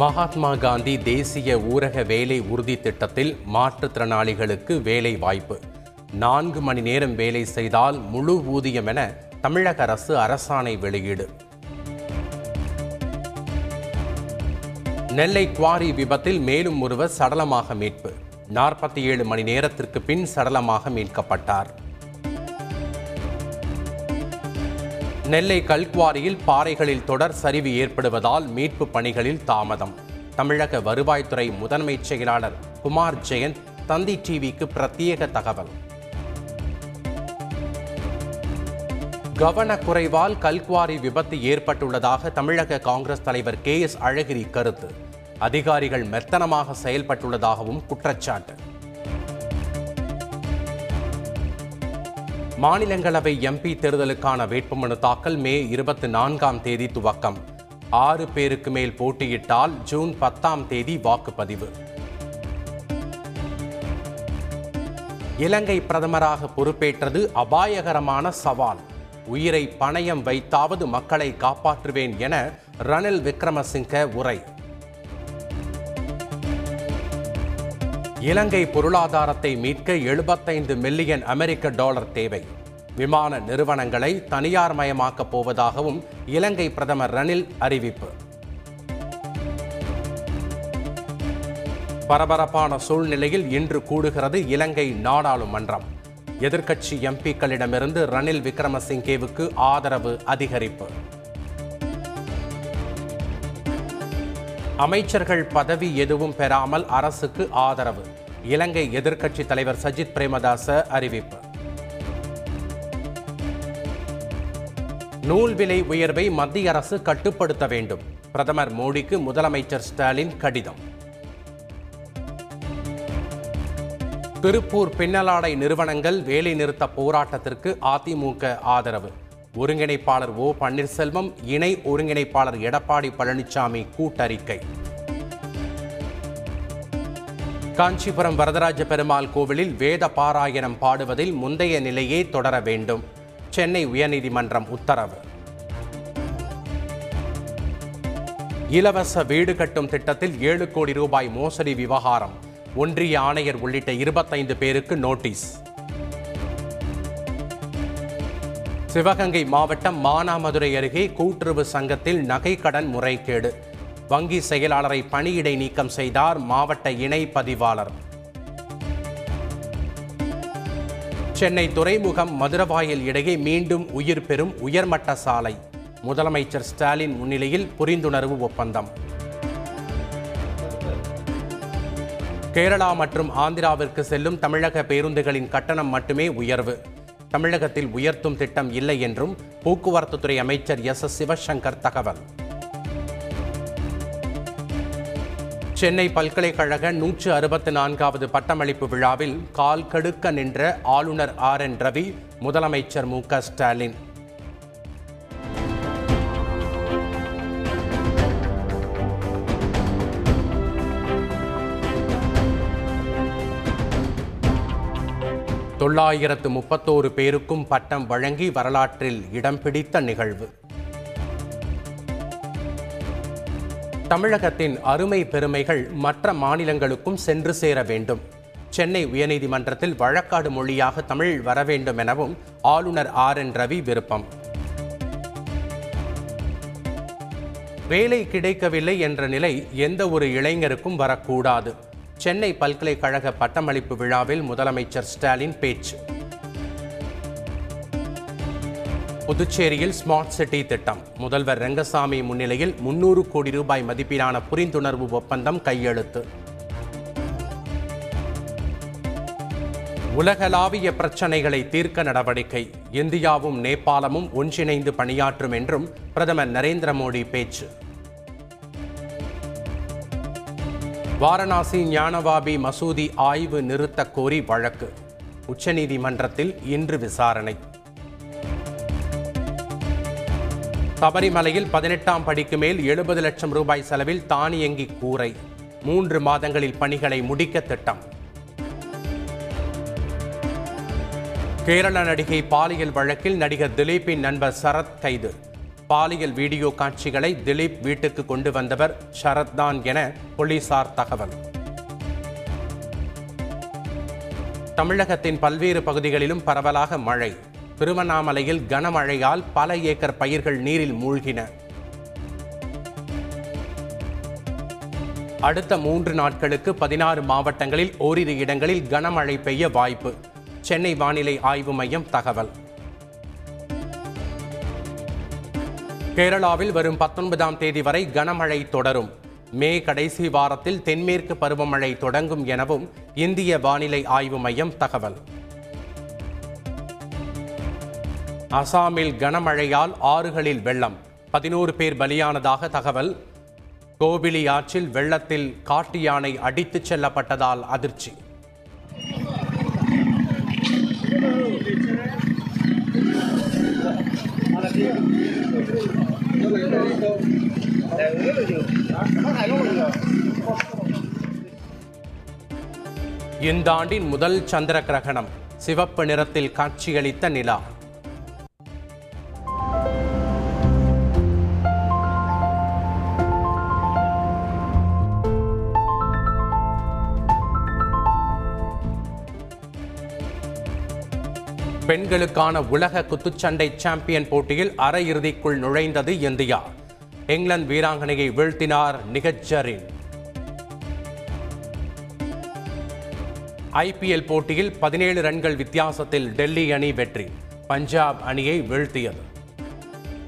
மகாத்மா காந்தி தேசிய ஊரக வேலை உறுதி திட்டத்தில் மாற்றுத்திறனாளிகளுக்கு வேலை வாய்ப்பு. நான்கு மணி நேரம் வேலை செய்தால் முழு ஊதியம் என தமிழக அரசு அரசாணை வெளியீடு. நெல்லை குவாரி விபத்தில் மேலும் ஒருவர் சடலமாக மீட்பு. நாற்பத்தி ஏழு மணி நேரத்திற்கு பின் சடலமாக மீட்கப்பட்டார். நெல்லை கல்குவாரியில் பாறைகளில் தொடர் சரிவு ஏற்படுவதால் மீட்பு பணிகளில் தாமதம். தமிழக வருவாய்த்துறை முதன்மை செயலாளர் குமார் ஜெயந்த் தந்தி டிவிக்கு பிரத்யேக தகவல். கவனக்குறைவால் கல்குவாரி விபத்து ஏற்பட்டுள்ளதாக தமிழக காங்கிரஸ் தலைவர் கே எஸ் அழகிரி கருத்து. அதிகாரிகள் மெத்தனமாக செயல்பட்டுள்ளதாகவும் குற்றச்சாட்டு. மாநிலங்களவை எம்பி தேர்தலுக்கான வேட்புமனு தாக்கல் மே இருபத்தி நான்காம் தேதி துவக்கம். ஆறு பேருக்கு மேல் போட்டியிட்டால் ஜூன் பத்தாம் தேதி வாக்குப்பதிவு. இலங்கை பிரதமராக பொறுப்பேற்றது அபாயகரமான சவால். உயிரை பணயம் வைத்தாவது மக்களை காப்பாற்றுவேன் என ரணில் விக்ரமசிங்க உரை. இலங்கை பொருளாதாரத்தை மீட்க எழுபத்தைந்து மில்லியன் அமெரிக்க டாலர் தேவை. விமான நிறுவனங்களை தனியார் மயமாக்கப் போவதாகவும் இலங்கை பிரதமர் ரணில் அறிவிப்பு. பரபரப்பான சூழ்நிலையில் இன்று கூடுகிறது இலங்கை நாடாளுமன்றம். எதிர்க்கட்சி எம்பிக்களிடமிருந்து ரணில் விக்ரமசிங்கேவுக்கு ஆதரவு அதிகரிப்பு. அமைச்சர்கள் பதவி எதுவும் பெறாமல் அரசுக்கு ஆதரவு. இலங்கை எதிர்க்கட்சி தலைவர் சஜித் பிரேமதாச அறிவிப்பு. நூல் விலை உயர்வை மத்திய அரசு கட்டுப்படுத்த வேண்டும். பிரதமர் மோடிக்கு முதலமைச்சர் ஸ்டாலின் கடிதம். திருப்பூர் பின்னலாடை நிறுவனங்கள் வேலைநிறுத்த போராட்டத்திற்கு அதிமுக ஆதரவு. ஒருங்கிணைப்பாளர் ஓ பன்னீர்செல்வம் இணை ஒருங்கிணைப்பாளர் எடப்பாடி பழனிசாமி கூட்டறிக்கை. காஞ்சிபுரம் வரதராஜ பெருமாள் கோவிலில் வேத பாராயணம் பாடுவதில் முந்தைய நிலையே தொடர வேண்டும். சென்னை உயர்நீதிமன்றம் உத்தரவு. இலவச வீடு கட்டும் திட்டத்தில் ஏழு கோடி ரூபாய் மோசடி விவகாரம். ஒன்றிய ஆணையர் உள்ளிட்ட இருபத்தைந்து பேருக்கு நோட்டீஸ். சிவகங்கை மாவட்டம் மானாமதுரை அருகே கூட்டுறவு சங்கத்தில் நகை கடன் முறைகேடு. வங்கி செயலாளரை பணியிடை நீக்கம் செய்தார் மாவட்ட இணை பதிவாளர். சென்னை துறைமுகம் மதுரவாயல் இடையே மீண்டும் உயிர் பெறும் உயர்மட்ட சாலை. முதலமைச்சர் ஸ்டாலின் முன்னிலையில் புரிந்துணர்வு ஒப்பந்தம். கேரளா மற்றும் ஆந்திராவிற்கு செல்லும் தமிழக பேருந்துகளின் கட்டணம் மட்டுமே உயர்வு. தமிழகத்தில் உயர்த்தும் திட்டம் இல்லை என்றும் போக்குவரத்துத்துறை அமைச்சர் எஸ் எஸ் சிவசங்கர் தகவல். சென்னை பல்கலைக்கழக நூற்று அறுபத்தி நான்காவது பட்டமளிப்பு விழாவில் கால் கடுக்க நின்ற ஆளுநர் ஆர் என் ரவி முதலமைச்சர் மு க ஸ்டாலின். தொள்ளாயிரத்து முப்பத்தோரு பேருக்கும் பட்டம் வழங்கி வரலாற்றில் இடம் பிடித்த நிகழ்வு. தமிழகத்தின் அருமை பெருமைகள் மற்ற மாநிலங்களுக்கும் சென்று சேர வேண்டும். சென்னை உயர்நீதிமன்றத்தில் வழக்காடு மொழியாக தமிழ் வர வேண்டும் எனவும் ஆளுநர் ஆர் என் ரவி விருப்பம். வேலை கிடைக்கவில்லை என்ற நிலை எந்த ஒரு இளைஞருக்கும் வரக்கூடாது. சென்னை பல்கலைக்கழக பட்டமளிப்பு விழாவில் முதலமைச்சர் ஸ்டாலின் பேச்சு. புதுச்சேரியில் ஸ்மார்ட் சிட்டி திட்டம். முதல்வர் ரங்கசாமி முன்னிலையில் முன்னூறு கோடி ரூபாய் மதிப்பிலான புரிந்துணர்வு ஒப்பந்தம் கையெழுத்து. உலகளாவிய பிரச்சினைகளை தீர்க்க நடவடிக்கை. இந்தியாவும் நேபாளமும் ஒன்றிணைந்து பணியாற்றும் என்றும் பிரதமர் நரேந்திர மோடி பேச்சு. வாரணாசி ஞானவாபி மசூதி ஆய்வு நிறுத்த கோரி வழக்கு. உச்சநீதிமன்றத்தில் இன்று விசாரணை. சபரிமலையில் பதினெட்டாம் படிக்கு மேல் எழுபது லட்சம் ரூபாய் செலவில் தானியங்கி கூரை. மூன்று மாதங்களில் பணிகளை முடிக்க திட்டம். கேரள நடிகை பாலியல் வழக்கில் நடிகர் திலீப்பின் நண்பர் சரத் கைது. பாலியல் வீடியோ காட்சிகளை திலீப் வீட்டுக்கு கொண்டு வந்தவர் ஷரத்தான் என போலீசார் தகவல். தமிழகத்தின் பல்வேறு பகுதிகளிலும் பரவலாக மழை. திருவண்ணாமலையில் கனமழையால் பல ஏக்கர் பயிர்கள் நீரில் மூழ்கின. அடுத்த மூன்று நாட்களுக்கு பதினாறு மாவட்டங்களில் ஓரிரு இடங்களில் கனமழை பெய்ய வாய்ப்பு. சென்னை வானிலை ஆய்வு மையம் தகவல். கேரளாவில் வரும் பத்தொன்பதாம் தேதி வரை கனமழை தொடரும். மே கடைசி வாரத்தில் தென்மேற்கு பருவமழை தொடங்கும் எனவும் இந்திய வானிலை ஆய்வு மையம் தகவல். அசாமில் கனமழையால் ஆறுகளில் வெள்ளம். பதினோரு பேர் பலியானதாக தகவல். கோபிலி ஆற்றில் வெள்ளத்தில் காட்டு யானை அடித்துச் செல்லப்பட்டதால் அதிர்ச்சி. இந்த ஆண்டின் முதல் சந்திர கிரகணம் சிவப்பு நிறத்தில் காட்சியளித்த நிலா. பெண்களுக்கான உலக குத்துச்சண்டை சாம்பியன் போட்டியில் அரையிறுதிக்குள் நுழைந்தது இந்தியா. இங்கிலாந்து வீராங்கனையை வீழ்த்தினார் நிகஜரின். ஐபிஎல் போட்டியில் பதினேழு ரன்கள் வித்தியாசத்தில் டெல்லி அணி வெற்றி. பஞ்சாப் அணியை வீழ்த்தியது.